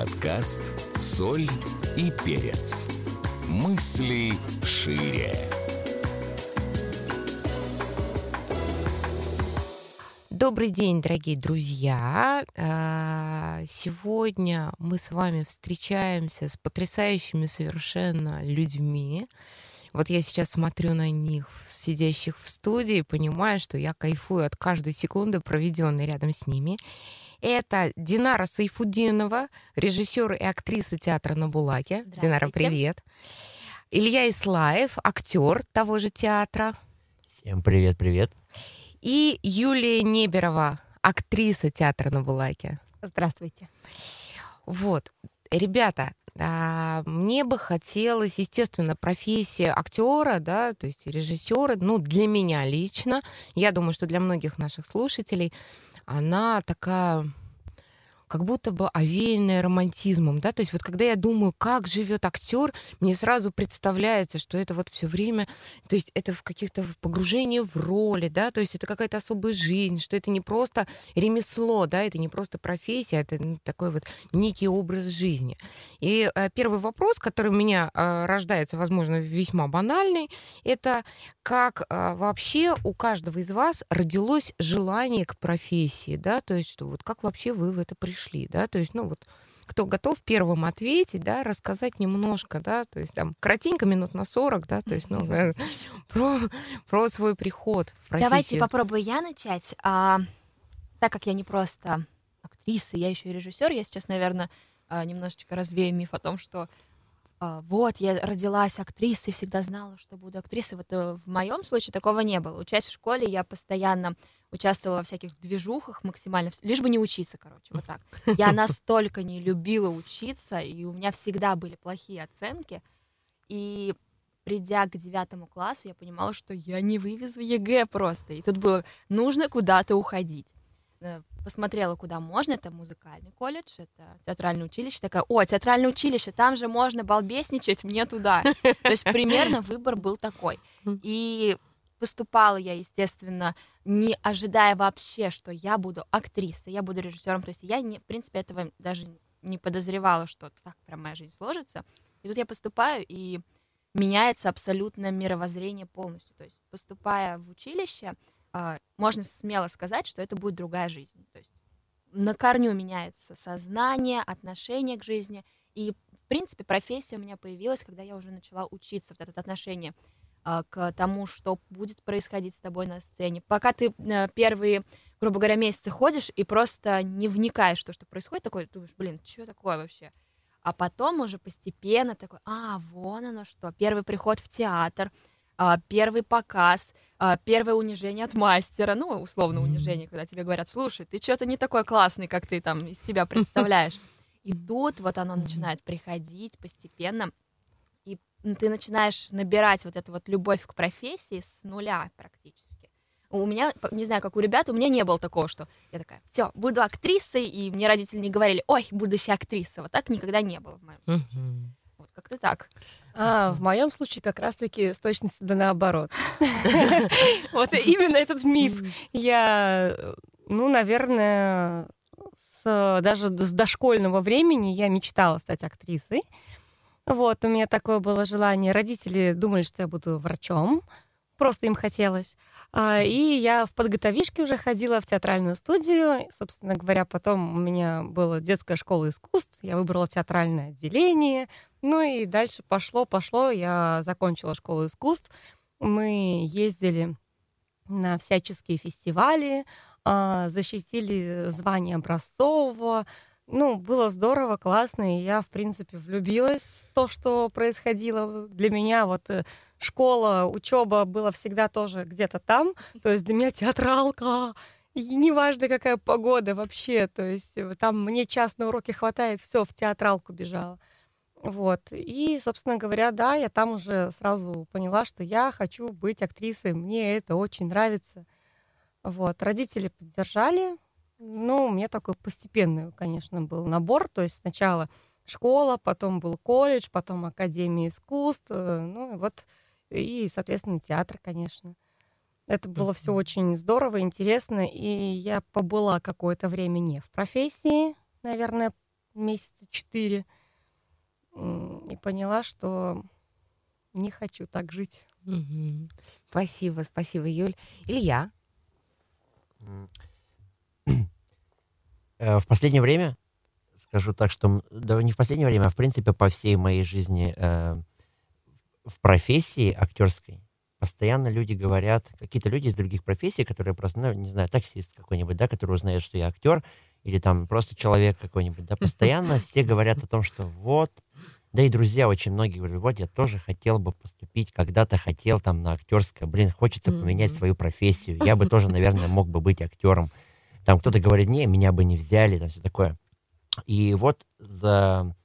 Подкаст «Соль и перец». Мысли шире. Добрый день, дорогие друзья! А, сегодня мы с вами встречаемся с потрясающими совершенно людьми. Вот я сейчас смотрю на них, сидящих в студии, понимаю, что я кайфую от каждой секунды, проведенной рядом с ними. Это Динара Сайфудинова, режиссер и актриса театра на Булаке. Динара, привет. Илья Ислаев, актер того же театра. Всем привет, привет. И Юлия Неберова, актриса театра на Булаке. Здравствуйте. Вот, ребята, а, мне бы хотелось, естественно, профессия актера, да, то есть режиссера, ну, для меня лично, я думаю, что для многих наших слушателей, она такая как будто бы овеянная романтизмом, да, то есть вот когда я думаю, как живет актер, мне сразу представляется, что это вот все время, то есть это в каких-то погружениях в роли, да, то есть это какая-то особая жизнь, что это не просто ремесло, да, это не просто профессия, это ну, такой вот некий образ жизни. И э, первый вопрос, который у меня э, рождается, возможно, весьма банальный, это как э, вообще у каждого из вас родилось желание к профессии, да, то есть что вот как вообще вы в это пришли? Пришли, да, то есть, ну вот, кто готов первым ответить, да, рассказать немножко, да, то есть там кратенько, минут на 40, да, то есть, ну, э, про, про свой приход в профессию. Давайте попробую я начать. А, так как я не просто актриса, я еще и режиссер, я сейчас, наверное, а, немножечко развею миф о том, что а, вот, я родилась актрисой, всегда знала, что буду актрисой. Вот э, в моем случае такого не было. Учась в школе, я постоянно участвовала во всяких движухах максимально, лишь бы не учиться, короче, вот так. Я настолько не любила учиться, и у меня всегда были плохие оценки. И придя к девятому классу, я понимала, что я не вывезу ЕГЭ просто. И тут было, нужно куда-то уходить. Э, посмотрела, куда можно, это музыкальный колледж, это театральное училище, такая, о, театральное училище, там же можно балбесничать, мне туда. То есть примерно выбор был такой. И поступала я, естественно, не ожидая вообще, что я буду актрисой, я буду режиссером. То есть я, не, в принципе, этого даже не подозревала, что так прям моя жизнь сложится. И тут я поступаю, и меняется абсолютно мировоззрение полностью. То есть поступая в училище, а, можно смело сказать, что это будет другая жизнь. То есть на корню меняется сознание, отношение к жизни. И, в принципе, профессия у меня появилась, когда я уже начала учиться, вот это отношение к тому, что будет происходить с тобой на сцене. Пока ты э, первые, грубо говоря, месяцы ходишь и просто не вникаешь в то, что происходит, такой думаешь, блин, что такое вообще? А потом уже постепенно такой, а, вон оно что, первый приход в театр — а, первый показ, а, первое унижение от мастера, ну, условно унижение, когда тебе говорят, слушай, ты что-то не такой классный, как ты там из себя представляешь. И тут вот оно начинает приходить постепенно, ты начинаешь набирать вот эту вот любовь к профессии с нуля практически. У меня, не знаю, как у ребят, у меня не было такого, что я такая, все, буду актрисой, и мне родители не говорили, ой, будущая актриса. Вот так никогда не было в моем случае. Вот как-то так. А, в моем случае как раз-таки с точностью да наоборот. Вот именно этот миф. Я, ну, наверное, даже с дошкольного времени я мечтала стать актрисой. Вот, у меня такое было желание. Родители думали, что я буду врачом. Просто им хотелось. А, и я в подготовишке уже ходила в театральную студию. Собственно говоря, потом у меня была детская школа искусств. Я выбрала театральное отделение. Ну и дальше пошло, пошло. Я закончила школу искусств. Мы ездили на всяческие фестивали, а, защитили звание образцового. Ну, было здорово, классно, и я, в принципе, влюбилась в то, что происходило. Для меня вот э, школа, учеба была всегда тоже где-то там. То есть для меня театралка, и неважно, какая погода вообще. То есть э, там мне час на уроке хватает, все, в театралку бежала. Вот. И, собственно говоря, да, я там уже сразу поняла, что я хочу быть актрисой, мне это очень нравится. Вот. Родители поддержали. Ну, у меня такой постепенный, конечно, был набор. То есть сначала школа, потом был колледж, потом Академия искусств. Э, ну, и вот, и, соответственно, театр, конечно. Это было все очень здорово, интересно, и я побыла какое-то время не в профессии, наверное, месяца четыре и поняла, что не хочу так жить. Угу. Спасибо, спасибо, Юль. Илья? Э, в последнее время, скажу так, что да не в последнее время, а в принципе по всей моей жизни э, в профессии актерской постоянно люди говорят, какие-то люди из других профессий, которые просто, ну, не знаю, таксист какой-нибудь, да, который узнает, что я актер, или там просто человек какой-нибудь, да, постоянно все говорят о том, что вот, да и друзья очень многие говорят, вот я тоже хотел бы поступить, когда-то хотел там на актерское, блин, хочется поменять свою профессию, я бы тоже, наверное, мог бы быть актером. Там кто-то говорит, не, меня бы не взяли, там все такое. И вот за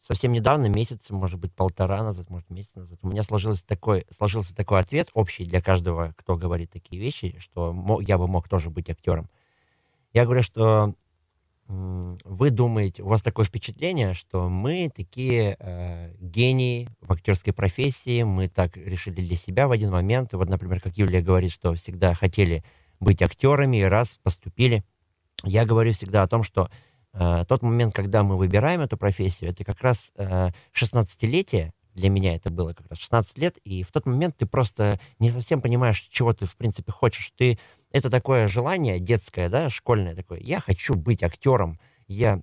совсем недавно, месяц, может быть, полтора назад, может, месяц назад, у меня сложился такой, сложился такой ответ общий для каждого, кто говорит такие вещи, что я бы мог тоже быть актером. Я говорю, что вы думаете, у вас такое впечатление, что мы такие э, гении в актерской профессии, мы так решили для себя в один момент. Вот, например, как Юлия говорит, что всегда хотели быть актерами, и раз поступили. Я говорю всегда о том, что Э, тот момент, когда мы выбираем эту профессию, это как раз э, 16-летие, для меня это было как раз 16 лет, и в тот момент ты просто не совсем понимаешь, чего ты, в принципе, хочешь. Ты, это такое желание детское, да, школьное такое, я хочу быть актером, я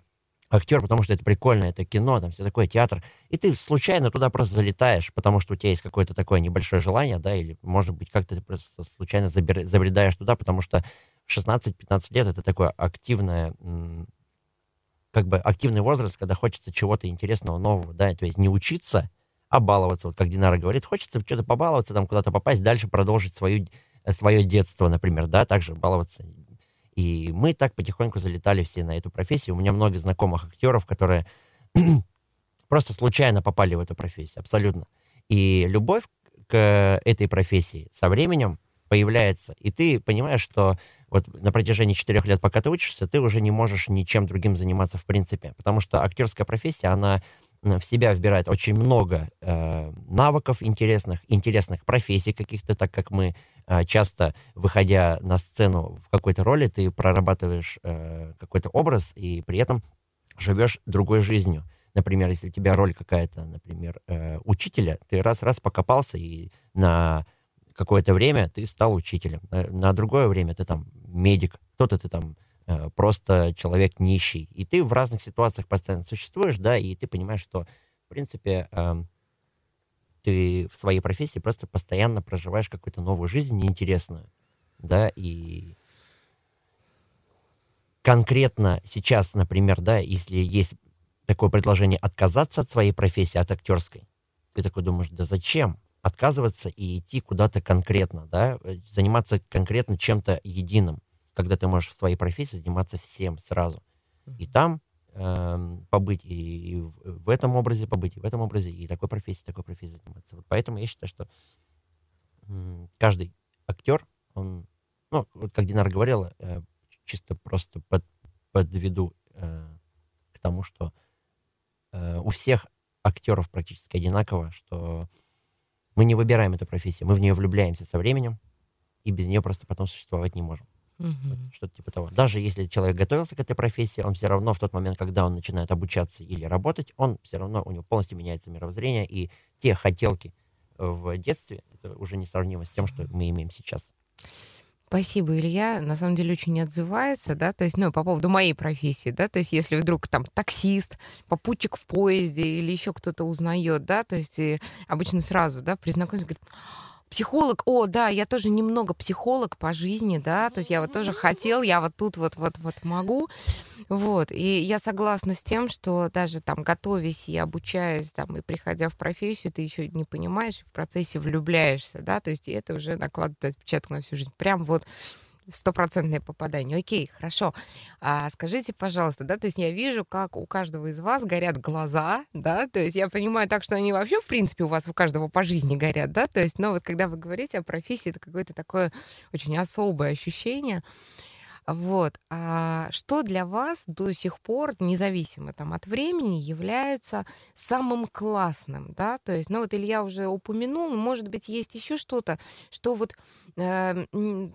актер, потому что это прикольно, это кино, там все такое, театр. И ты случайно туда просто залетаешь, потому что у тебя есть какое-то такое небольшое желание, да, или, может быть, как-то ты просто случайно забредаешь туда, потому что 16-15 лет это такое активное как бы активный возраст, когда хочется чего-то интересного, нового, да, то есть не учиться, а баловаться, вот как Динара говорит, хочется что-то побаловаться, там куда-то попасть, дальше продолжить свою, э, свое детство, например, да, также баловаться. И мы так потихоньку залетали все на эту профессию. У меня много знакомых актеров, которые просто случайно попали в эту профессию, абсолютно. И любовь к этой профессии со временем появляется, и ты понимаешь, что вот на протяжении четырех лет, пока ты учишься, ты уже не можешь ничем другим заниматься в принципе, потому что актерская профессия, она в себя вбирает очень много э, навыков интересных, интересных профессий каких-то, так как мы часто, выходя на сцену в какой-то роли, ты прорабатываешь э, какой-то образ и при этом живешь другой жизнью. Например, если у тебя роль какая-то, например, э, учителя, ты раз-раз покопался и на какое-то время ты стал учителем, на, на другое время ты там медик, кто-то ты там э, просто человек нищий. И ты в разных ситуациях постоянно существуешь, да, и ты понимаешь, что, в принципе, э, ты в своей профессии просто постоянно проживаешь какую-то новую жизнь неинтересную, да, и конкретно сейчас, например, да, если есть такое предложение отказаться от своей профессии, от актерской, ты такой думаешь, да зачем? отказываться и идти куда-то конкретно, да, э, заниматься конкретно чем-то единым, когда ты можешь в своей профессии заниматься всем сразу. И там э, побыть, и, и в, этом образе побыть, и в этом образе, и такой профессии, такой профессией заниматься. Вот поэтому я считаю, что каждый актер, он, ну, вот как Динар говорила, э, чисто просто под, подведу э, к тому, что э, у всех актеров практически одинаково, что мы не выбираем эту профессию, мы в нее влюбляемся со временем, и без нее просто потом существовать не можем. Угу. Что-то типа того. Даже если человек готовился к этой профессии, он все равно в тот момент, когда он начинает обучаться или работать, он все равно, у него полностью меняется мировоззрение, и те хотелки в детстве, это уже несравнимо с тем, что мы имеем сейчас. Спасибо, Илья. На самом деле очень отзывается, да, то есть, ну, по поводу моей профессии, да, то есть, если вдруг там таксист, попутчик в поезде или еще кто-то узнает, да, то есть, обычно сразу, да, при знакомстве говорит, Психолог, о, да, я тоже немного психолог по жизни, да, то есть я вот тоже хотел, я вот тут вот вот вот могу, вот, и я согласна с тем, что даже там готовясь и обучаясь там и приходя в профессию, ты еще не понимаешь, в процессе влюбляешься, да, то есть это уже накладывает отпечаток на всю жизнь, прям вот стопроцентное попадание. Окей, хорошо. А скажите, пожалуйста, да, то есть я вижу, как у каждого из вас горят глаза, да, то есть я понимаю так, что они вообще, в принципе, у вас у каждого по жизни горят, да, то есть, но вот когда вы говорите о профессии, это какое-то такое очень особое ощущение. Вот. А что для вас до сих пор, независимо там от времени, является самым классным, да? То есть, ну вот Илья уже упомянул, может быть, есть еще что-то, что вот, э,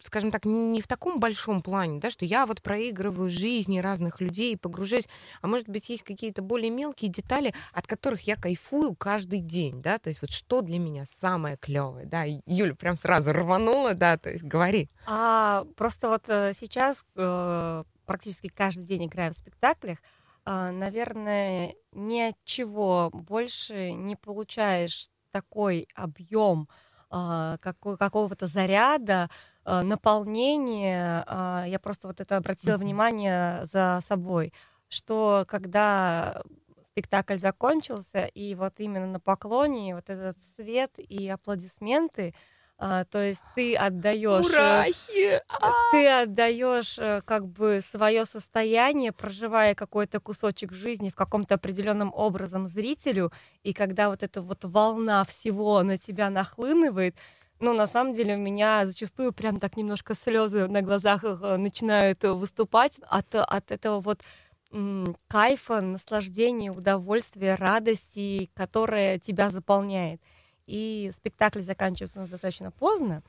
скажем так, не в таком большом плане, да, что я вот проигрываю жизни разных людей, погружаюсь, а может быть, есть какие-то более мелкие детали, от которых я кайфую каждый день, да? То есть вот что для меня самое клевое, да? Юля прям сразу рванула, да, то есть говори. А просто вот э, сейчас э, практически каждый день играю в спектаклях, э, наверное, ни от чего больше не получаешь такой объем э, какой, какого-то заряда, э, наполнения. Э, я просто вот это обратила внимание за собой, что когда спектакль закончился, и вот именно на поклоне вот этот свет и аплодисменты, а, то есть ты отдаешь, э, А! ты отдаешь э, как бы свое состояние, проживая какой-то кусочек жизни в каком-то определенном образом зрителю, и когда вот эта вот волна всего на тебя нахлынывает, ну, на самом деле, у меня зачастую прям так немножко слезы на глазах э, начинают выступать от, от этого вот кайфа, наслаждения, удовольствия, радости, которая тебя заполняет. И спектакль заканчивается у нас достаточно поздно.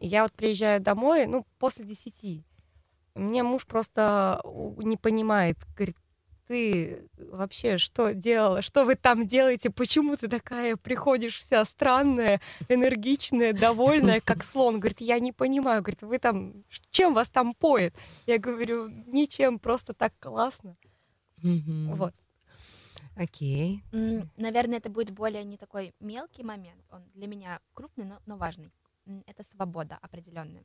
И я вот приезжаю домой, ну, после десяти. Мне муж просто не понимает, говорит, ты вообще что делала, что вы там делаете, почему ты такая приходишь вся странная, энергичная, довольная, как слон. Говорит, я не понимаю, говорит, вы там, чем вас там поет? Я говорю, ничем, просто так классно. Мгм. Вот. Окей. М, Наверное, это будет более не такой мелкий момент, он для меня крупный, но, но важный. Это свобода определенная.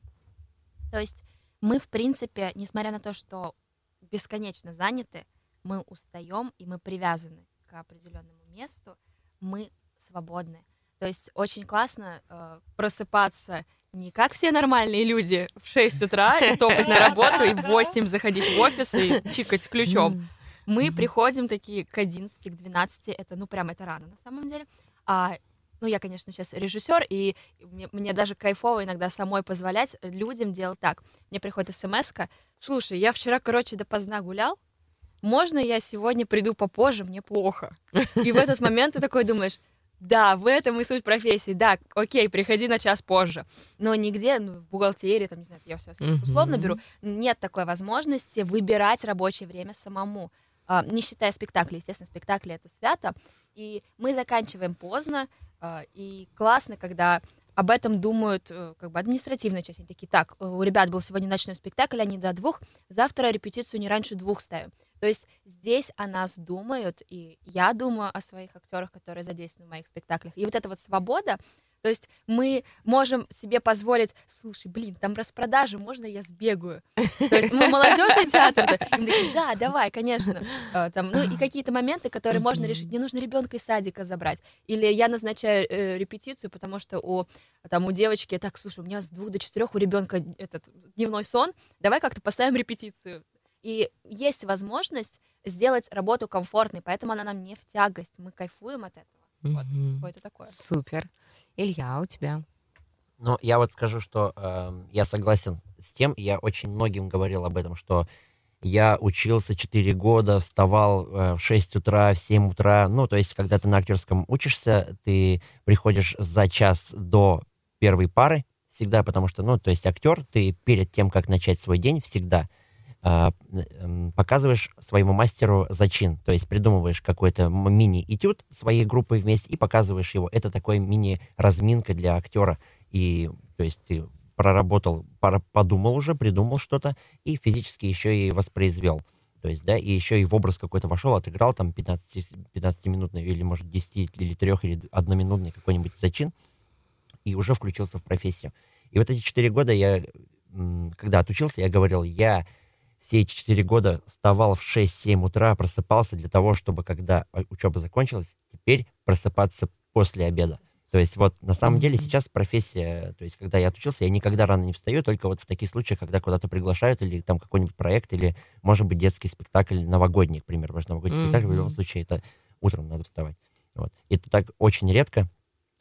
То есть мы, в принципе, несмотря на то, что бесконечно заняты, мы устаем и мы привязаны к определенному месту, мы свободны. То есть очень классно э, просыпаться не как все нормальные люди в 6 утра и топать на работу, и в 8 заходить в офис и чикать ключом. Мы Мгм. приходим такие к 11, к 12, это, ну, прям это рано на самом деле. А, ну, я, конечно, сейчас режиссер, и мне, мне даже кайфово иногда самой позволять людям делать так. Мне приходит смс слушай, я вчера, короче, допоздна гулял, можно я сегодня приду попозже, мне плохо. И в этот момент ты такой думаешь, да, в этом и суть профессии, да, окей, приходи на час позже. Но нигде, ну, в бухгалтерии, там, не знаю, я все условно беру, нет такой возможности выбирать рабочее время самому. А, не считая спектакли, естественно, спектакли это свято. И мы заканчиваем поздно, а, и классно, когда об этом думают э, как бы административная часть. Они такие, так, э, у ребят был сегодня ночной спектакль, они до двух, завтра репетицию не раньше двух ставим. То есть здесь о нас думают, и я думаю о своих актерах, которые задействованы в моих спектаклях. И вот эта вот свобода, то есть мы можем себе позволить, слушай, блин, там распродажи, можно я сбегаю? То есть мы молодежный театр, да, и мы такие, да, давай, конечно. А, Там, ну и какие-то моменты, которые можно решить. Не нужно ребенка из садика забрать. Или я назначаю э, репетицию, потому что у там у девочки, так, слушай, у меня с двух до четырех у ребенка этот дневной сон, давай как-то поставим репетицию. И есть возможность сделать работу комфортной, поэтому она нам не в тягость, мы кайфуем от этого. Вот, Мгм. какое-то такое. Супер. Илья, а у тебя? Ну, я вот скажу, что эм, я согласен с тем, я очень многим говорил об этом, что я учился 4 года, вставал э, в 6 утра, в 7 утра. Ну, то есть, когда ты на актерском учишься, ты приходишь за час до первой пары всегда, потому что, ну, то есть актер, ты перед тем, как начать свой день, всегда показываешь своему мастеру зачин, то есть придумываешь какой-то мини-этюд своей группой вместе и показываешь его. Это такой мини-разминка для актера. И, то есть, ты проработал, подумал уже, придумал что-то и физически еще и воспроизвел. То есть, да, и еще и в образ какой-то вошел, отыграл там 15, 15-минутный или, может, 10 или 3 или одноминутный какой-нибудь зачин и уже включился в профессию. И вот эти 4 года я, когда отучился, я говорил, я все эти 4 года вставал в 6-7 утра, просыпался для того, чтобы, когда а, учеба закончилась, теперь просыпаться после обеда. То есть вот на самом деле сейчас профессия, то есть когда я отучился, я никогда рано не встаю, только вот в таких случаях, когда куда-то приглашают или там какой-нибудь проект, или может быть детский спектакль новогодний, к примеру, потому что новогодний спектакль в любом случае это утром надо вставать. Вот. Это так очень редко,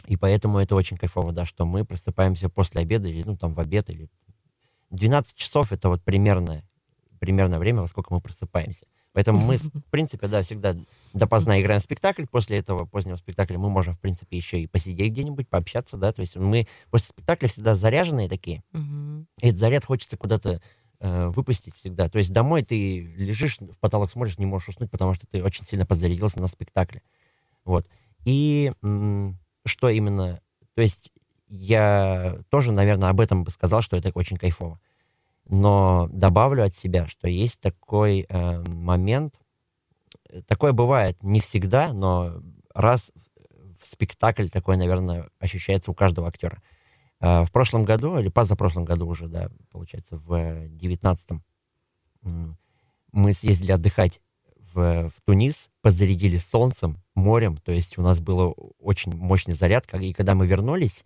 и поэтому это очень кайфово, да, что мы просыпаемся после обеда или, ну, там, в обед или 12 часов это вот примерно примерно время, во сколько мы просыпаемся. Поэтому мы, в принципе, да, всегда допоздна играем в спектакль. После этого позднего спектакля мы можем, в принципе, еще и посидеть где-нибудь, пообщаться, да. То есть мы после спектакля всегда заряженные такие. Мгм. И этот заряд хочется куда-то э, выпустить всегда. То есть домой ты лежишь, в потолок смотришь, не можешь уснуть, потому что ты очень сильно подзарядился на спектакле. Вот. И что именно... То есть я тоже, наверное, об этом бы сказал, что это очень кайфово. Но добавлю от себя, что есть такой э, момент, э, такое бывает не всегда, но раз в спектакль такой, наверное, ощущается у каждого актера. А, В прошлом году, или позапрошлом году уже, да, получается, в девятнадцатом, мы съездили отдыхать в, в Тунис, подзарядились солнцем, морем, то есть у нас был очень мощный заряд, и когда мы вернулись,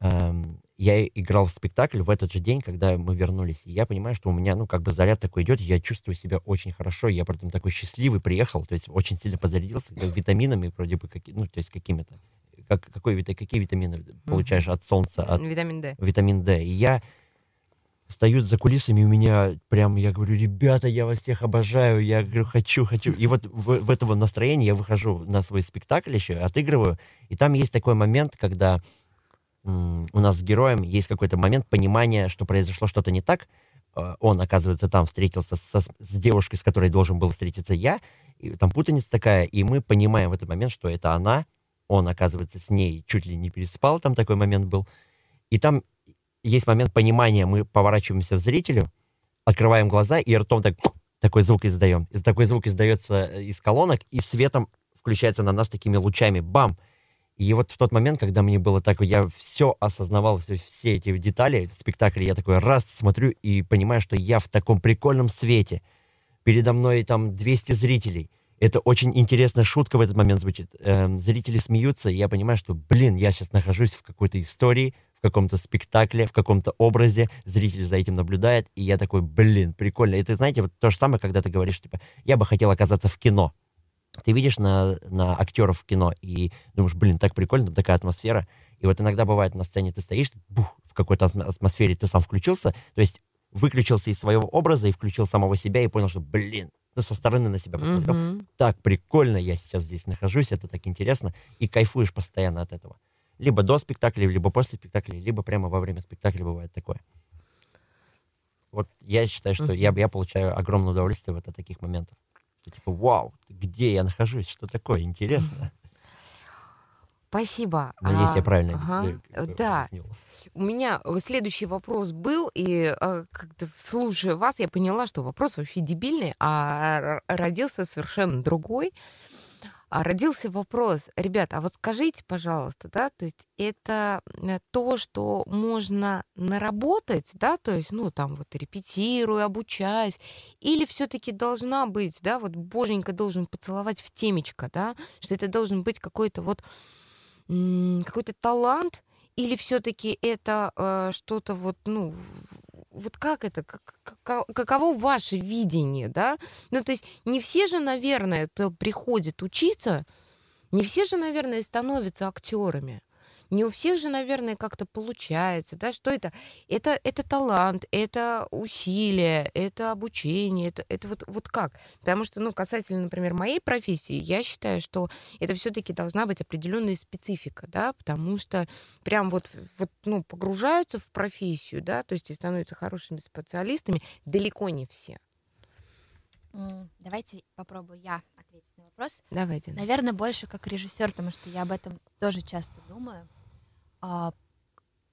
эм, я играл в спектакль в этот же день, когда мы вернулись, и я понимаю, что у меня, ну, как бы заряд такой идет, я чувствую себя очень хорошо, я потом такой счастливый приехал, то есть очень сильно подзарядился как витаминами, вроде бы, каки- ну, то есть какими-то. Как, какой, какие витамины получаешь от солнца, от Витамин D. витамин D. И я стою за кулисами, у меня прям, я говорю, ребята, я вас всех обожаю, я говорю, хочу, хочу. И вот в, в этого настроения я выхожу на свой спектакль еще, отыгрываю, и там есть такой момент, когда у нас с героем есть какой-то момент понимания, что произошло что-то не так. Э, Он, оказывается, там встретился со- с девушкой, с которой должен был встретиться я, и там путаница такая, и мы понимаем в этот момент, что это она, он, оказывается, с ней чуть ли не переспал, там такой момент был. И там есть момент понимания, мы поворачиваемся к зрителю, открываем глаза и ртом так, такой звук издаем. Такой звук издается из колонок, и светом включается на нас такими лучами. Бам! И вот в тот момент, когда мне было так, я все осознавал, есть все эти детали в спектакле, я такой раз смотрю и понимаю, что я в таком прикольном свете. Передо мной там 200 зрителей. Это очень интересная шутка в этот момент звучит. Эм, зрители смеются, и я понимаю, что, блин, я сейчас нахожусь в какой-то истории, в каком-то спектакле, в каком-то образе, зритель за этим наблюдает, и я такой, блин, прикольно. Ты знаете, вот то же самое, когда ты говоришь, типа, я бы хотел оказаться в кино. Ты видишь на, на актеров в кино и думаешь, блин, так прикольно, там такая атмосфера. И вот иногда бывает на сцене ты стоишь, бух, в какой-то атм- атмосфере ты сам включился, то есть выключился из своего образа и включил самого себя и понял, что, блин, ты со стороны на себя посмотрел, Мгм. так прикольно, я сейчас здесь нахожусь, это так интересно, и кайфуешь постоянно от этого. Либо до спектакля, либо после спектакля, либо прямо во время спектакля бывает такое. Вот я считаю, что я, я получаю огромное удовольствие вот от таких моментов. Типа, вау, где я нахожусь, что такое, интересно. Спасибо. Надеюсь, А, я правильно ага. э, Да, объяснил. у меня следующий вопрос был, и э, как-то слушая вас, я поняла, что вопрос вообще дебильный, а родился совершенно другой. А родился вопрос, ребят, а вот скажите, пожалуйста, да, то есть это э, то, что можно наработать, да, то есть, ну, там вот репетируя, обучаясь, или все-таки должна быть, да, вот боженька должен поцеловать в темечко, да, что это должен быть какой-то вот какой-то талант, или все-таки это э, что-то вот, ну, вот как это, как- как- каково ваше видение, да? Ну, то есть не все же, наверное, кто приходит учиться, не все же, наверное, становятся актерами. Не у всех же, наверное, как-то получается, да, что это? Это, это талант, это усилие, это обучение, это, это вот, вот как? Потому что, ну, касательно, например, моей профессии, я считаю, что это все-таки должна быть определенная специфика, да, потому что прям вот, вот, ну, погружаются в профессию, да, то есть и становятся хорошими специалистами далеко не все. Давайте попробую я ответить на вопрос. Давайте. Наверное, больше как режиссер, потому что я об этом тоже часто думаю. А,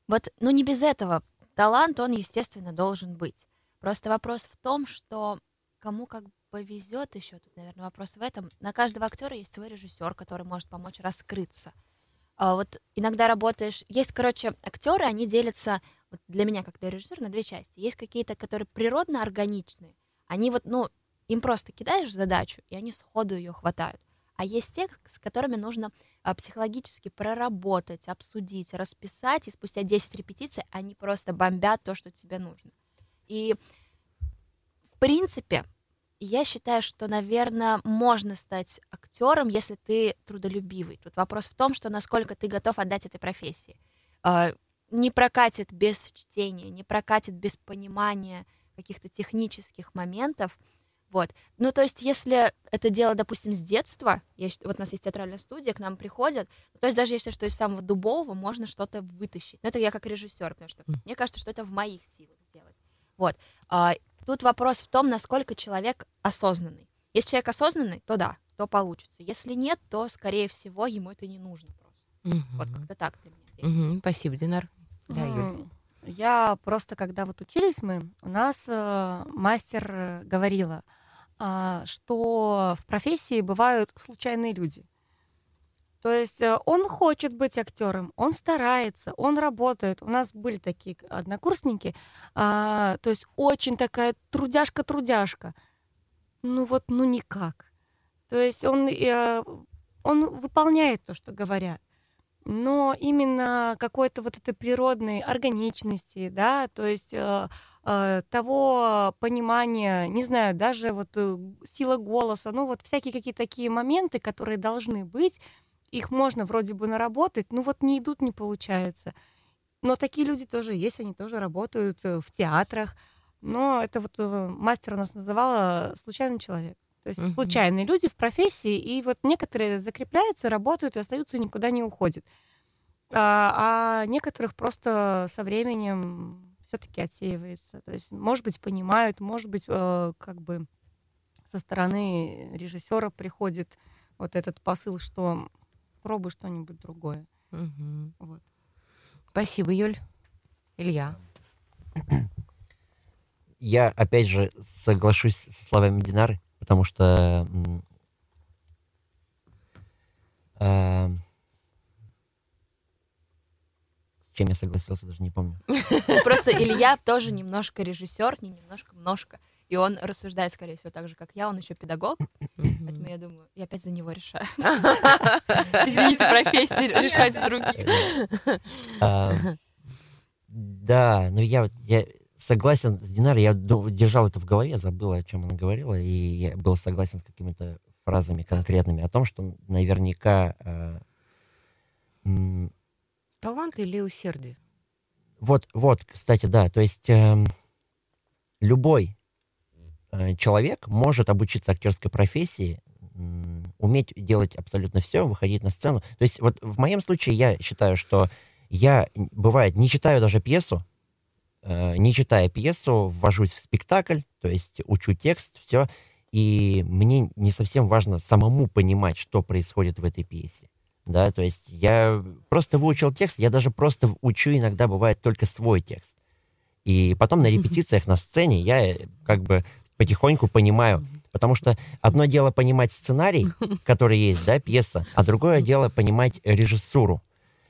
вот, ну не без этого. Талант, он, естественно, должен быть. Просто вопрос в том, что кому как повезет еще, тут, наверное, вопрос в этом. На каждого актера есть свой режиссер, который может помочь раскрыться. А вот иногда работаешь... Есть, короче, актеры, они делятся, вот для меня, как для режиссера, на две части. Есть какие-то, которые природно органичные. Они вот, ну, им просто кидаешь задачу, и они сходу ее хватают. А есть те, с которыми нужно а, психологически проработать, обсудить, расписать, и спустя 10 репетиций они просто бомбят то, что тебе нужно. И, в принципе, я считаю, что, наверное, можно стать актером, если ты трудолюбивый. Тут вопрос в том, что насколько ты готов отдать этой профессии. А, Не прокатит без чтения, не прокатит без понимания каких-то технических моментов. Вот. Ну, то есть, если это дело, допустим, с детства, я, вот у нас есть театральная студия, к нам приходят, то есть даже если что из самого дубового можно что-то вытащить. Но это я как режиссер, потому что мне кажется, что это в моих силах сделать. Вот. А, тут вопрос в том, насколько человек осознанный. Если человек осознанный, то да, то получится. Если нет, то, скорее всего, ему это не нужно просто. Вот Мгм. как-то так для меня действует. Мгм. Спасибо, Динар. Да, Юль. Я просто, когда вот учились мы, у нас э, мастер э, говорила, что в профессии бывают случайные люди. То есть э, он хочет быть актером, он старается, он работает. У нас были такие однокурсники, а, то есть очень такая трудяшка-трудяшка. Ну вот, ну никак. То есть он, э, он выполняет то, что говорят но именно какой-то вот этой природной органичности, да, то есть э, того понимания, не знаю, даже вот э, сила голоса, ну вот всякие какие-то такие моменты, которые должны быть, их можно вроде бы наработать, ну вот не идут, не получается. Но такие люди тоже есть, они тоже работают э, в театрах, но это вот э, мастер у нас называла случайный человек. То есть Мгм. случайные люди в профессии, и вот некоторые закрепляются, работают и остаются, и никуда не уходят. А, а некоторых просто со временем все-таки отсеивается. То есть, может быть, понимают, может быть, э, как бы со стороны режиссера приходит вот этот посыл, что пробуй что-нибудь другое. Мгм. Вот. Спасибо, Юль. Илья. Я, опять же, соглашусь со словами Динары, потому что... м, а, С чем я согласился, даже не помню. Просто Илья тоже немножко режиссер, не немножко, немножко. И он рассуждает, скорее всего, так же, как я. Он еще педагог. Поэтому я думаю, я опять за него решаю. Извините, профессии решать с другим. А, Да, ну я, вот- я согласен с Динарой, я держал это в голове, забыл, о чем она говорила, и я был согласен с какими-то фразами конкретными о том, что наверняка а, Талант или усердие? Вот, вот, кстати, да, то есть эм, любой э, человек может обучиться актерской профессии, м, уметь делать абсолютно все, выходить на сцену. То есть вот в моем случае я считаю, что я, бывает, не читаю даже пьесу, э, не читая пьесу, ввожусь в спектакль, то есть учу текст, все, и мне не совсем важно самому понимать, что происходит в этой пьесе. Да, то есть я просто выучил текст, я даже просто учу иногда, бывает, только свой текст. И потом на репетициях на сцене я э, как бы потихоньку понимаю. Потому что одно дело понимать сценарий, который есть, да, пьеса, а другое дело понимать режиссуру.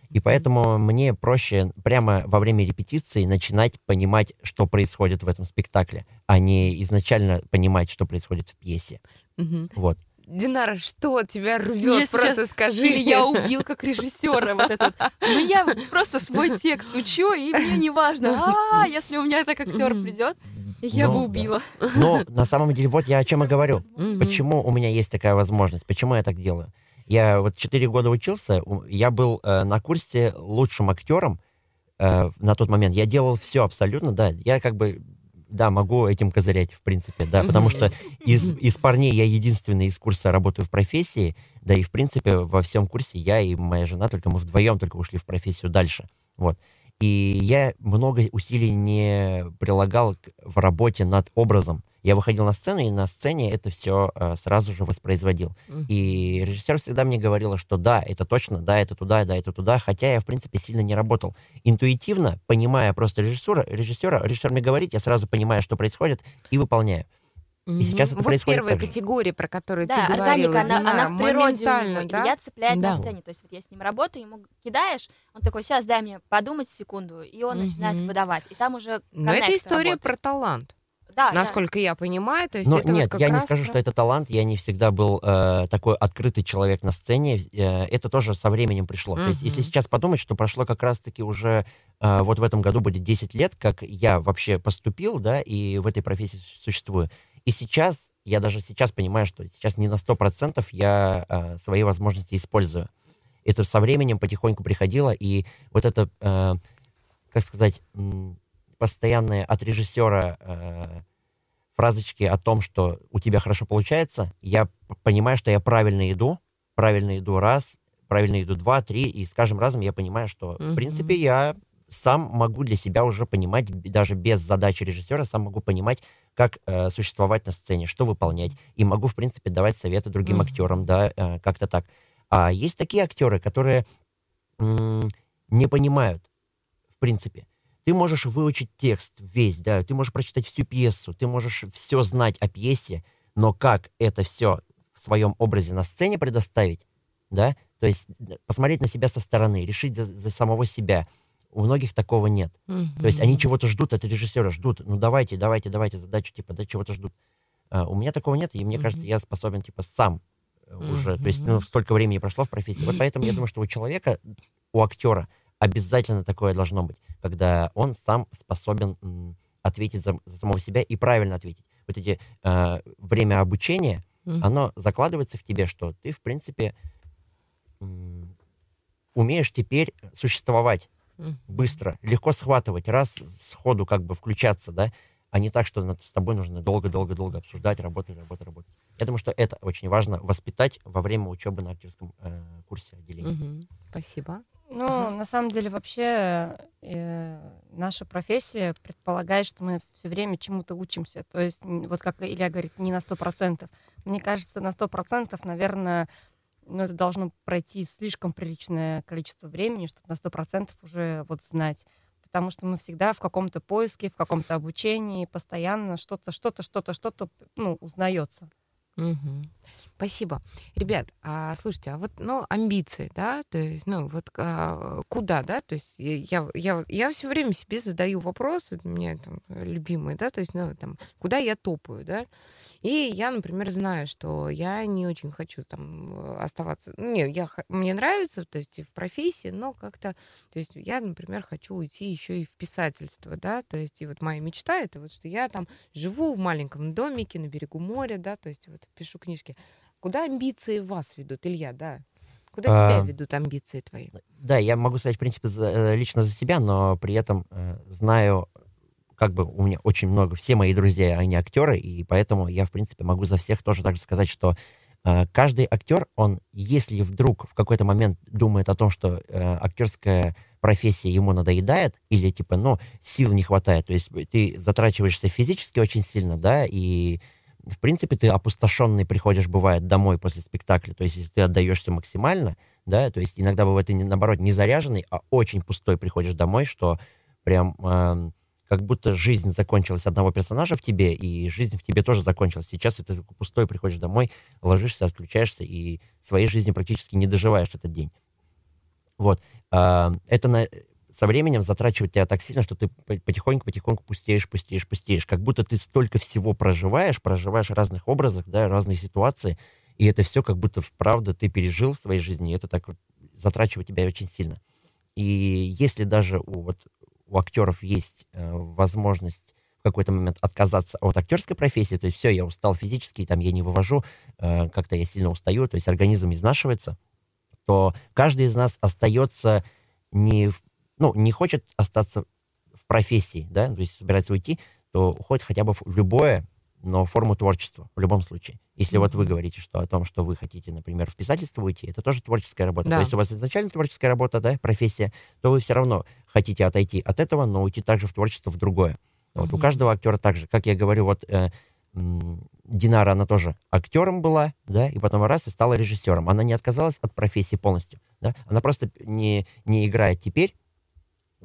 И поэтому мне проще прямо во время репетиции начинать понимать, что происходит в этом спектакле, а не изначально понимать, что происходит в пьесе. Мгм. Вот. Динара, что тебя Я рвет? сейчас- Просто скажи. Илья убил как режиссера вот этот. Ну, я просто свой текст учу, и мне не важно. А, если у меня так актер придет, я Ну, бы да. убила. Но на самом деле, вот я о чем и говорю. Почему у меня есть такая возможность? Почему я так делаю? Я вот 4 года учился, я был э, на курсе лучшим актером э, на тот момент. Я делал все абсолютно, да. Я как бы, да, могу этим козырять, в принципе, да. Потому что из, из парней я единственный из курса работаю в профессии, да и, в принципе, во всем курсе я и моя жена, только мы вдвоем только ушли в профессию дальше. Вот. И я много усилий не прилагал к- в работе над образом. Я выходил на сцену, и на сцене это все сразу же воспроизводил. Мгм. И режиссер всегда мне говорила, что да, это точно, да, это туда, да, это туда, хотя я, в принципе, сильно не работал. Интуитивно, понимая просто режиссера, режиссера, режиссер мне говорит, я сразу понимаю, что происходит, и выполняю. Мгм. сейчас это вот происходит первая категория, про которую Да, ты говорила, органика, она, Динара, она в природе у него. да? Илья цепляет Да. на сцене. То есть вот я с ним работаю, ему кидаешь, он такой, сейчас дай мне подумать секунду, и он начинает Мгм. выдавать. И там уже Но это история работает. про талант, Да, да. насколько я понимаю. То есть Но это вот нет, как я не скажу, про- что это талант. Я не всегда был э, такой открытый человек на сцене. Э, это тоже со временем пришло. То есть, если сейчас подумать, что прошло как раз-таки уже э, вот в этом году будет 10 лет, как я вообще поступил, да, и в этой профессии су- существую. И сейчас, я даже сейчас понимаю, что сейчас не на 100% я э, свои возможности использую. Это со временем потихоньку приходило, и вот это, э, как сказать, м, постоянные от режиссера э, фразочки о том, что у тебя хорошо получается, я понимаю, что я правильно иду, правильно иду раз, правильно иду два, три, и с каждым разом я понимаю, что, в Мгм. принципе, я сам могу для себя уже понимать, даже без задачи режиссера, сам могу понимать, как э, существовать на сцене, что выполнять, и могу, в принципе, давать советы другим Мгм. актерам, да, э, как-то так. А есть такие актеры, которые м, не понимают, в принципе. Ты можешь выучить текст весь, да, ты можешь прочитать всю пьесу, ты можешь все знать о пьесе, но как это все в своем образе на сцене предоставить, да, то есть посмотреть на себя со стороны, решить за, за самого себя. У многих такого нет. То есть они чего-то ждут от режиссера, ждут, ну давайте, давайте, давайте задачу, типа, да, чего-то ждут. А, у меня такого нет, и мне кажется, Мгм. я способен, типа, сам э, уже, то есть, ну, столько времени прошло в профессии. Вот поэтому я думаю, что у человека, у актера обязательно такое должно быть, когда он сам способен ответить за, за самого себя и правильно ответить. Вот эти э, время обучения, Мгм. оно закладывается в тебе, что ты, в принципе, м, умеешь теперь существовать Мгм. быстро, легко схватывать, раз сходу как бы включаться, да, а не так, что над- с тобой нужно долго-долго-долго обсуждать, работать, работать, работать. Я думаю, что это очень важно воспитать во время учебы на актерском э, курсе отделения. Мгм. Спасибо. Ну, на самом деле, вообще э, наша профессия предполагает, что мы все время чему-то учимся. То есть, вот как Илья говорит, не на 100%. Мне кажется, на 100%, наверное, ну, это должно пройти слишком приличное количество времени, чтобы на 100% уже вот знать. Потому что мы всегда в каком-то поиске, в каком-то обучении, постоянно что-то, что-то, что-то, что-то, ну, узнается. Мгм. Спасибо. Ребят, а слушайте, а вот, ну, амбиции, да, то есть, ну, вот а, куда, да, то есть я, я, я все время себе задаю вопрос, у меня там любимый, да, то есть, ну, там, куда я топаю, да, и я, например, знаю, что я не очень хочу там э, оставаться, ну, не, я, мне нравится, то есть, в профессии, но как-то, то есть, я, например, хочу уйти еще и в писательство, да, то есть, и вот моя мечта это вот, что я там живу в маленьком домике на берегу моря, да, то есть вот пишу книжки. Куда амбиции вас ведут, Илья, да? Куда тебя А, ведут амбиции твои? Да, я могу сказать, в принципе, за- э, лично за себя, но при этом э, знаю, как бы у меня очень много, все мои друзья, они актеры, и поэтому я, в принципе, могу за всех тоже так же сказать, что э, каждый актер, он, если вдруг в какой-то момент думает о том, что э, актерская профессия ему надоедает, или типа, ну, сил не хватает, то есть ты затрачиваешься физически очень сильно, да, и в принципе, ты опустошенный приходишь, бывает, домой после спектакля. То есть, если ты отдаешься максимально, да, то есть иногда бывает ты, наоборот, не заряженный, а очень пустой приходишь домой, что прям эм, как будто жизнь закончилась одного персонажа в тебе, и жизнь в тебе тоже закончилась. Сейчас ты пустой приходишь домой, ложишься, отключаешься, и своей жизни практически не доживаешь этот день. Вот. А, это на- со временем затрачивает тебя так сильно, что ты по- потихоньку-потихоньку пустеешь, пустеешь, пустеешь. Как будто ты столько всего проживаешь, проживаешь разных образах, да, разные ситуации, и это все как будто вправду ты пережил в своей жизни, и это так затрачивает тебя очень сильно. И если даже у, вот, у актеров есть э, возможность в какой-то момент отказаться от актерской профессии, то есть все, я устал физически, там я не вывожу, э, как-то я сильно устаю, то есть организм изнашивается, то каждый из нас остается не, в- ну, не хочет остаться в профессии, да, то есть собирается уйти, то уходит хотя бы в любое, но форму творчества в любом случае. Если вот вы говорите, что о том, что вы хотите, например, в писательство уйти, это тоже творческая работа. Да. То есть у вас изначально творческая работа, да, профессия, то вы все равно хотите отойти от этого, но уйти также в творчество в другое. Вот у Мгм. каждого актера также, как я говорю, вот э, Динара, она тоже актером была, да, и потом раз и стала режиссером. Она не отказалась от профессии полностью, да, она просто не, не играет теперь,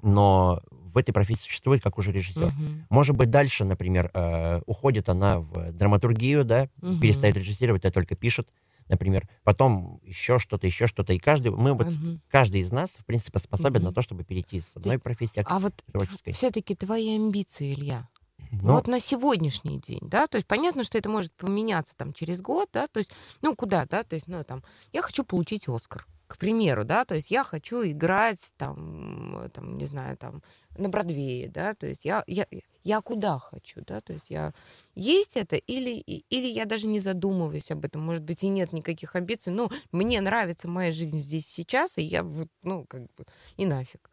но в этой профессии существует как уже режиссер. Мгм. Может быть, дальше, например, э, уходит она в драматургию, да, Мгм. перестает режиссировать, а только пишет, например. Потом еще что-то, еще что-то. И каждый, мы вот, Мгм. каждый из нас, в принципе, способен Мгм. на то, чтобы перейти с одной есть- профессии к А вот все-таки твои амбиции, Илья, Ну, вот на сегодняшний день, да, то есть понятно, что это может поменяться там через год, да, то есть, ну, куда, да, то есть, ну, там, я хочу получить Оскар, к примеру, да, то есть я хочу играть там, э, там, не знаю, там, на Бродвее, да, то есть я, я, я куда хочу, да, то есть я есть это или, или я даже не задумываюсь об этом, может быть, и нет никаких амбиций, но мне нравится моя жизнь здесь сейчас, и я вот, ну, как бы, и нафиг.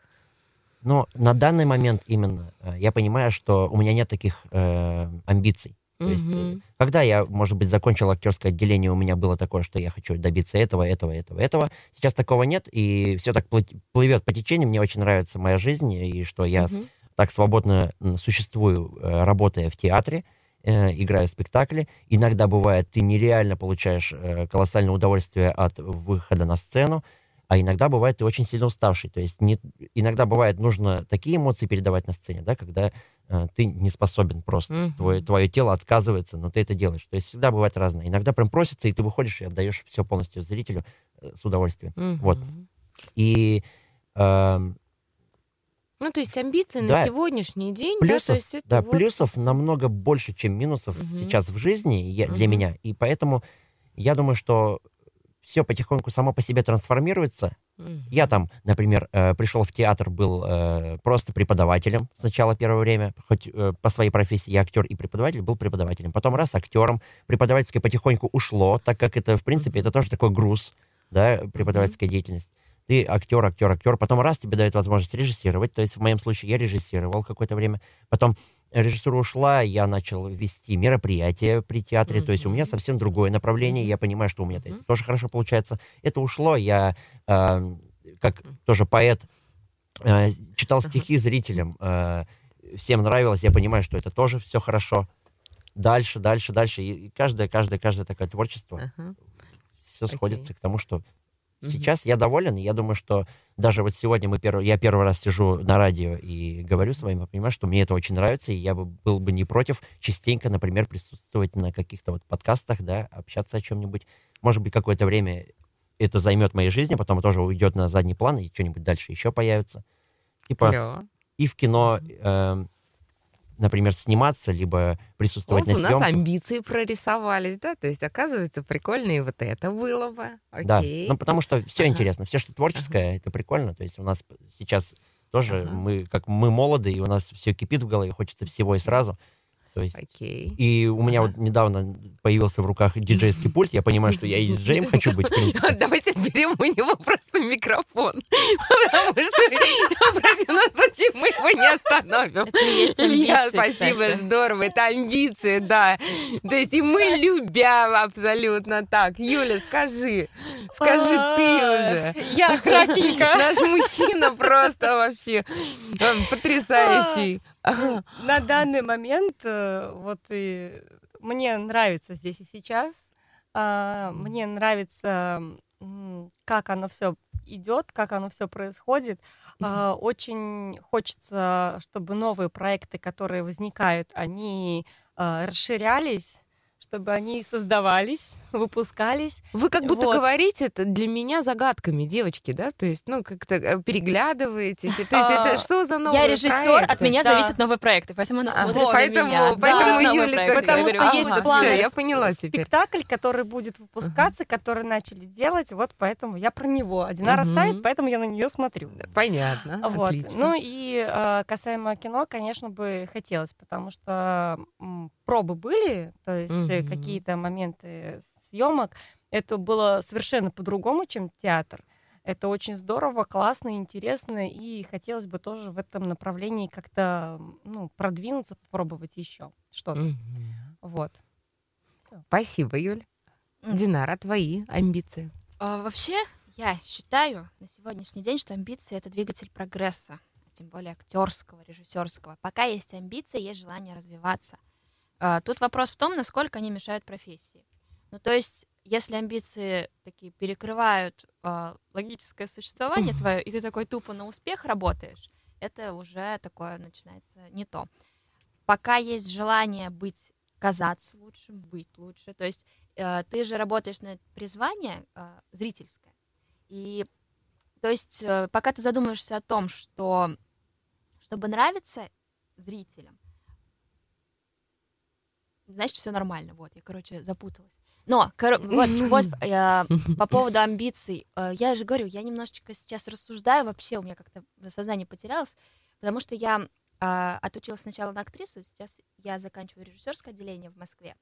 Но на данный момент именно э, я понимаю, что у меня нет таких э, амбиций. То есть, э, когда я, может быть, закончил актерское отделение, у меня было такое, что я хочу добиться этого, этого, этого, этого. Сейчас такого нет, и все так плывет по течению. Мне очень нравится моя жизнь, и что я Мгм. так свободно существую, э, работая в театре, э, играя в спектакли. Иногда бывает, ты нереально получаешь э, колоссальное удовольствие от выхода на сцену, а иногда бывает, ты очень сильно уставший. То есть не, иногда бывает, нужно такие эмоции передавать на сцене, да, когда э, ты не способен просто. Мгм. Твое, твое тело отказывается, но ты это делаешь. То есть всегда бывает разное. Иногда прям просится, и ты выходишь и отдаешь все полностью зрителю э, с удовольствием. Вот. Мгм. И эм, Ну, то есть амбиции на Да. сегодняшний день, да, то плюсов, есть это да, вот- плюсов намного больше, чем минусов Мгм. сейчас в жизни я- для Мгм. меня. И поэтому я думаю, что все потихоньку само по себе трансформируется. Мгм. Я там, например, э, пришел в театр, был э, просто преподавателем сначала первое время, хоть э, по своей профессии я актер и преподаватель, был преподавателем. Потом раз актером, преподавательское потихоньку ушло, так как это, в принципе, это тоже такой груз, да, преподавательская деятельность. Ты актер, актер, актер, потом раз тебе дают возможность режиссировать, то есть в моем случае я режиссировал какое-то время, потом режиссура ушла, я начал вести мероприятия при театре, то есть у меня совсем другое направление, я понимаю, что у меня это Мгм. тоже хорошо получается. Это ушло, я э, как тоже поэт э, читал стихи зрителям, э, всем нравилось, я понимаю, что это тоже все хорошо. Дальше, дальше, дальше, и каждое, каждое, каждое такое творчество, Ага. все Окей. сходится к тому, что Мгм. сейчас я доволен, я думаю, что даже вот сегодня мы первый, я первый раз сижу на радио и говорю с вами, я понимаю, что мне это очень нравится, и я бы, был бы не против частенько, например, присутствовать на каких-то вот подкастах, да, общаться о чем-нибудь. Может быть, какое-то время это займет моей жизни, потом тоже уйдет на задний план, и что-нибудь дальше еще появится. Типа Клёво. и в кино, эм, например, сниматься, либо присутствовать Вот на у нас съемках. амбиции прорисовались, да? То есть, оказывается, прикольно и вот это было бы. Да, Окей. ну потому что все Ага. интересно, все, что творческое, это прикольно. То есть у нас сейчас тоже Ага. мы, как мы молоды, и у нас все кипит в голове, хочется всего и сразу. То есть Окей. и у меня Ага. вот недавно появился в руках диджейский пульт, я понимаю, что я и диджеем хочу быть. Давайте отберем у него просто микрофон. Потому что в противном случае мы его не остановим. Это и есть Илья, спасибо, кстати. здорово. Это амбиции, да. То есть и мы любя абсолютно так. Юля, скажи. Скажи ты уже. Я кратенько. Наш мужчина просто вообще э, потрясающий. На данный момент э, вот и мне нравится здесь и сейчас. А, Мне нравится, как оно все идет, как оно все происходит. А, Очень хочется, чтобы новые проекты, которые возникают, они а, расширялись, чтобы они создавались, выпускались. Вы как будто Вот. говорите это для меня загадками, девочки, да? То есть, ну, как-то э, переглядываетесь. То есть, А, это что за новые Я режиссер, от меня Да. зависят новые проекты, поэтому она А, смотрит на поэтому, меня. поэтому Юля Потому что говорю, есть ага, планы Всё, всё. я поняла теперь. спектакль, который будет выпускаться, который начали делать, вот поэтому я про него. Одинара Мгм. ставит, поэтому я на нее смотрю. Понятно. Вот. Отлично. Ну и э, касаемо кино, конечно бы хотелось, потому что пробы были, то есть Мгм. какие-то моменты съемок. Это было совершенно по-другому, чем театр. Это очень здорово, классно, интересно, и хотелось бы тоже в этом направлении как-то ну, продвинуться, попробовать еще что-то. Мгм. Вот. Спасибо, Юль. М. Динара, твои амбиции. А, Вообще, я считаю на сегодняшний день, что амбиции это двигатель прогресса, тем более актерского, режиссерского. Пока есть амбиции, есть желание развиваться. А, Тут вопрос в том, насколько они мешают профессии. Ну, то есть, если амбиции такие перекрывают а, логическое существование твое, и ты такой тупо на успех работаешь, это уже такое начинается не то. Пока есть желание быть, казаться лучше, быть лучше, то есть э, ты же работаешь на призвание э, зрительское. И то есть, э, пока ты задумаешься о том, что чтобы нравиться зрителям, значит, все нормально. Вот, я, короче, запуталась. Но, коро- вот, вот э, по поводу амбиций, э, я же говорю, я немножечко сейчас рассуждаю, вообще у меня как-то сознание потерялось, потому что я э, отучилась сначала на актрису, сейчас я заканчиваю режиссерское отделение в Москве.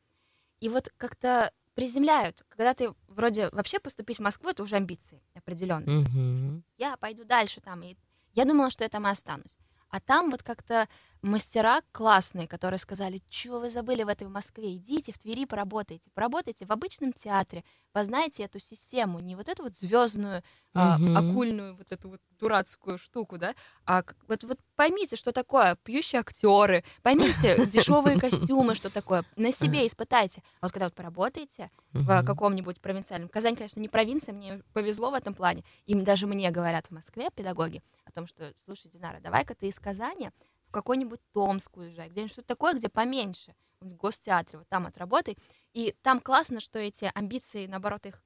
И вот как-то приземляют, когда ты вроде вообще поступить в Москву, это уже амбиции определенные. Мгм. Я пойду дальше там, и Я думала, что я там и останусь. А там вот как-то мастера классные, которые сказали, что вы забыли в этой Москве, идите в Твери поработайте, поработайте в обычном театре, познаете эту систему, не вот эту вот звездную, а, окульную, вот эту вот дурацкую штуку, да, а вот, вот поймите, что такое пьющие актеры, поймите дешевые костюмы, что такое, на себе испытайте. А вот когда вот поработаете в каком-нибудь провинциальном, Казань, конечно, не провинция, мне повезло в этом плане, им даже мне говорят в Москве педагоги о том, что, слушай, Динара, давай-ка ты из Казани в какой-нибудь Томск уезжай, где-нибудь что-то такое, где поменьше, в гостеатре, вот там отработай. И там классно, что эти амбиции, наоборот, их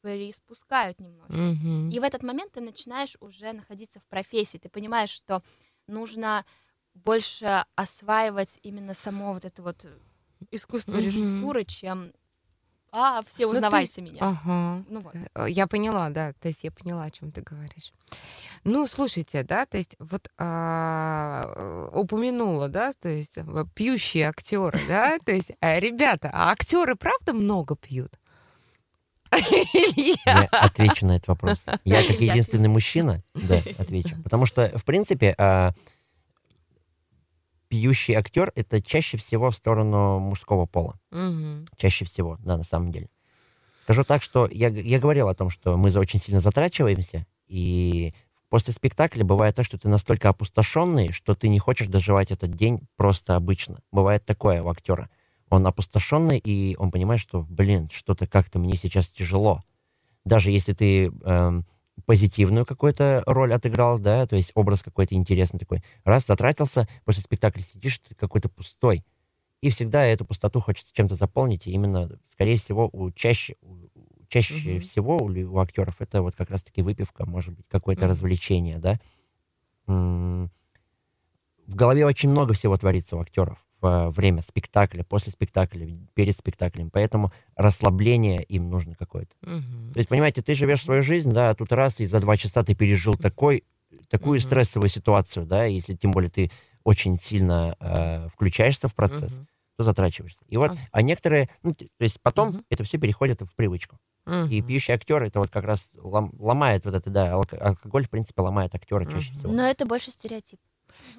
приспускают немножко. Мгм. И в этот момент ты начинаешь уже находиться в профессии, ты понимаешь, что нужно больше осваивать именно само вот это вот искусство Мгм. режиссуры, чем а, все Ну, узнавайте есть- меня. Ага. Ну вот. Э, Я поняла, да, то есть я поняла, о чем ты говоришь. Ну, слушайте, да, то есть вот а, э, упомянула, да, то есть пьющие актеры, да, то есть, э, ребята, а актеры правда много пьют? Я? Отвечу на этот вопрос. Я как единственный мужчина, да, отвечу. Потому что, в принципе, а, пьющий актер это чаще всего в сторону мужского пола. Мгм. Чаще всего, да, на самом деле. Скажу так, что я, я говорил о том, что мы за очень сильно затрачиваемся, и после спектакля бывает так, что ты настолько опустошенный, что ты не хочешь доживать этот день просто обычно. Бывает такое у актера. Он опустошенный, и он понимает, что, блин, что-то как-то мне сейчас тяжело. Даже если ты эм, позитивную какую-то роль отыграл, да, то есть образ какой-то интересный такой. Раз затратился, после спектакля сидишь, ты какой-то пустой. И всегда эту пустоту хочется чем-то заполнить, и именно, скорее всего, у чаще, у- чаще Мгм. всего у, у актеров это вот как раз-таки выпивка, может быть, какое-то Мгм. развлечение, да. М, В голове очень много всего творится у актеров во время спектакля, после спектакля, перед спектаклем, поэтому расслабление им нужно какое-то. Мгм. То есть, понимаете, ты живешь свою жизнь, да, а тут раз, и за два часа ты пережил такой, такую Мгм. стрессовую ситуацию, да, и если тем более ты очень сильно э, включаешься в процесс, Мгм. то затрачиваешься. И вот, А. а некоторые, ну, то есть потом Мгм. это все переходит в привычку. И Мгм. пьющий актер это вот как раз лом- ломает вот это, да, алко- алкоголь, в принципе, ломает актера чаще Мгм. всего. Но это больше стереотип.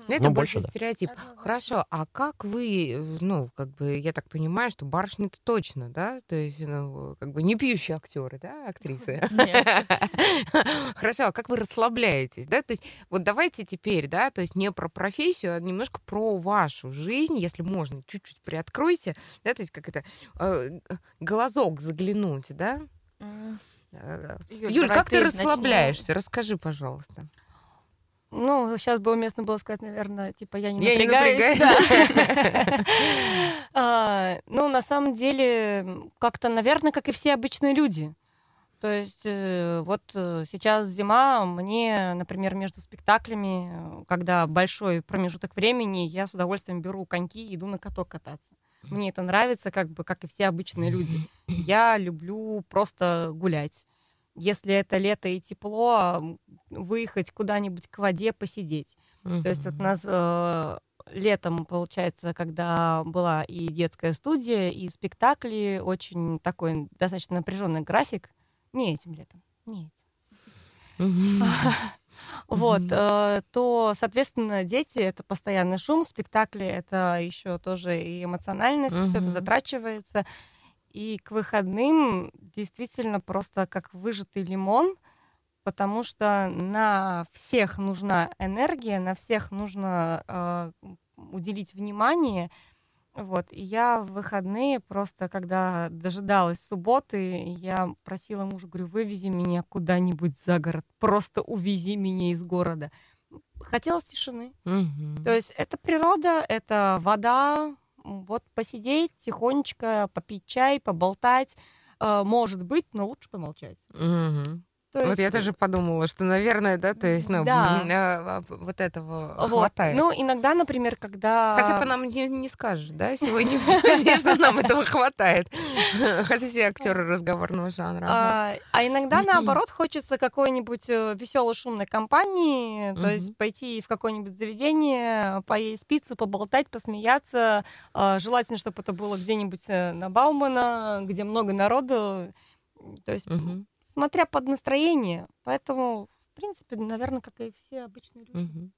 Ну, это Ну, больше больше, да. стереотип. Однозначно. Хорошо, а как вы, э, ну, как бы, я так понимаю, что барышни-то точно, да? То есть, ну, как бы не пьющие актеры, да, актрисы? Хорошо, а как вы расслабляетесь, да? То есть, вот давайте теперь, да, то есть не про профессию, а немножко про вашу жизнь, если можно, чуть-чуть приоткройте, да, то есть как это, э, глазок заглянуть, да? Э, Юль, Юль, как ты расслабляешься? Расскажи, пожалуйста. Ну, сейчас бы уместно было сказать, наверное, типа я не Я не напрягаюсь. да. А, Ну, на самом деле, как-то, наверное, как и все обычные люди. То есть э, вот э, сейчас зима, мне, например, между спектаклями, э, когда большой промежуток времени, я с удовольствием беру коньки и иду на каток кататься. Мне это нравится, как бы, как и все обычные люди. Я люблю просто гулять. Если это лето и тепло, выехать куда-нибудь к воде, посидеть. То есть вот у нас э, летом, получается, когда была и детская студия, и спектакли, очень такой достаточно напряженный график. Не этим летом, не этим. Вот, э, то, соответственно, дети это постоянный шум, спектакли это еще тоже и эмоциональность, все это затрачивается. И к выходным действительно просто как выжатый лимон, потому что на всех нужна энергия, на всех нужно э, уделить внимание. Вот. И я в выходные просто, когда дожидалась субботы, я просила мужа, говорю, вывези меня куда-нибудь за город, просто увези меня из города. Хотелось тишины. Мгм. То есть это природа, это вода, вот посидеть тихонечко, попить чай, поболтать, э, может быть, но лучше помолчать. Мгм. То Вот есть, я тоже подумала, что, наверное, да, то есть, ну, Да. а, вот этого вот. хватает. Ну, иногда, например, когда... Хотя по нам не, не скажешь, да, сегодня в суде, что нам этого хватает. Хотя все актеры разговорного жанра. А, а иногда, наоборот, хочется какой-нибудь веселой шумной компании, то есть пойти в какое-нибудь заведение, поесть пиццу, поболтать, посмеяться. А, Желательно, чтобы это было где-нибудь э, на Баумана, где много народу. То есть. Смотря под настроение. Поэтому принципе, наверное, как и все обычные люди. Мгм.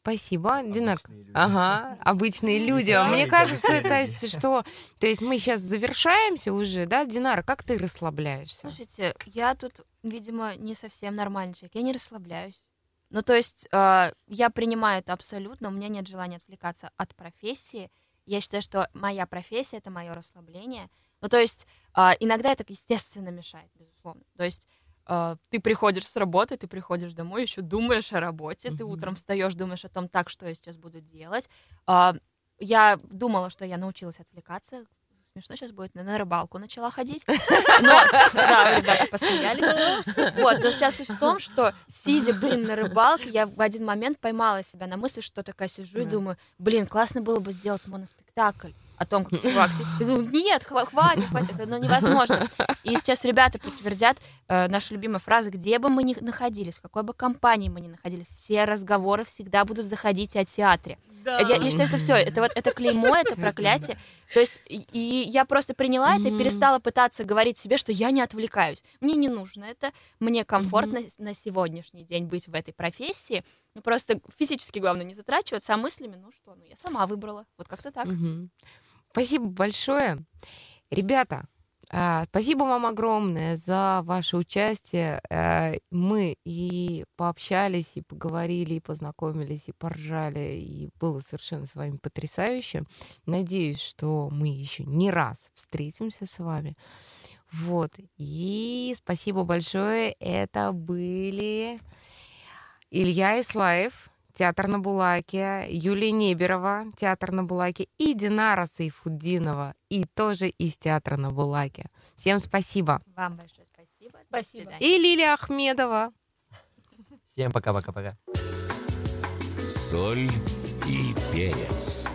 Спасибо, Динар. Ага, обычные люди. Да, Мне кажется, кажется, то есть, что... То есть мы сейчас завершаемся уже, да? Динара, как ты расслабляешься? Слушайте, я тут, видимо, не совсем нормальный человек. Я не расслабляюсь. Ну, то есть э, я принимаю это абсолютно, у меня нет желания отвлекаться от профессии. Я считаю, что моя профессия — это мое расслабление. Ну, то есть э, иногда это, естественно, мешает, безусловно. То есть э, ты приходишь с работы, ты приходишь домой, еще думаешь о работе, ты Мгм. утром встаешь, думаешь о том, так, что я сейчас буду делать. А, я думала, что я научилась отвлекаться. Смешно сейчас будет, на, рыбалку начала ходить. Но, да, ребята посмеялись. Вот, но вся суть в том, что сидя, блин, на рыбалке, я в один момент поймала себя на мысли, что такая сижу и думаю, блин, классно было бы сделать моноспектакль о том, как чувак сидит. Я думаю, нет, хва- хватит, хватит, это невозможно. И сейчас ребята подтвердят э, нашу любимую фразу, где бы мы ни находились, в какой бы компании мы ни находились, все разговоры всегда будут заходить о театре. Да. Я, я считаю, что все, это вот это клеймо, это проклятие. То есть и, и я просто приняла это и перестала пытаться говорить себе, что я не отвлекаюсь. Мне не нужно это, мне комфортно с- на сегодняшний день быть в этой профессии. Ну, просто физически главное не затрачиваться, а мыслями, ну что, ну я сама выбрала. Вот как-то так. Мгм. Спасибо большое. Ребята, а, спасибо вам огромное за ваше участие. Э, Мы и пообщались, и поговорили, и познакомились, и поржали, и было совершенно с вами потрясающе. Надеюсь, что мы еще не раз встретимся с вами. Вот. И спасибо большое. Это были Илья Ислаев, театр на Булаке, Юлия Неберова, театр на Булаке и Динара Сайфуддинова, и тоже из театра на Булаке. Всем спасибо. Вам большое спасибо. Спасибо. И Лилия Ахмедова. Всем пока-пока-пока. Соль и перец.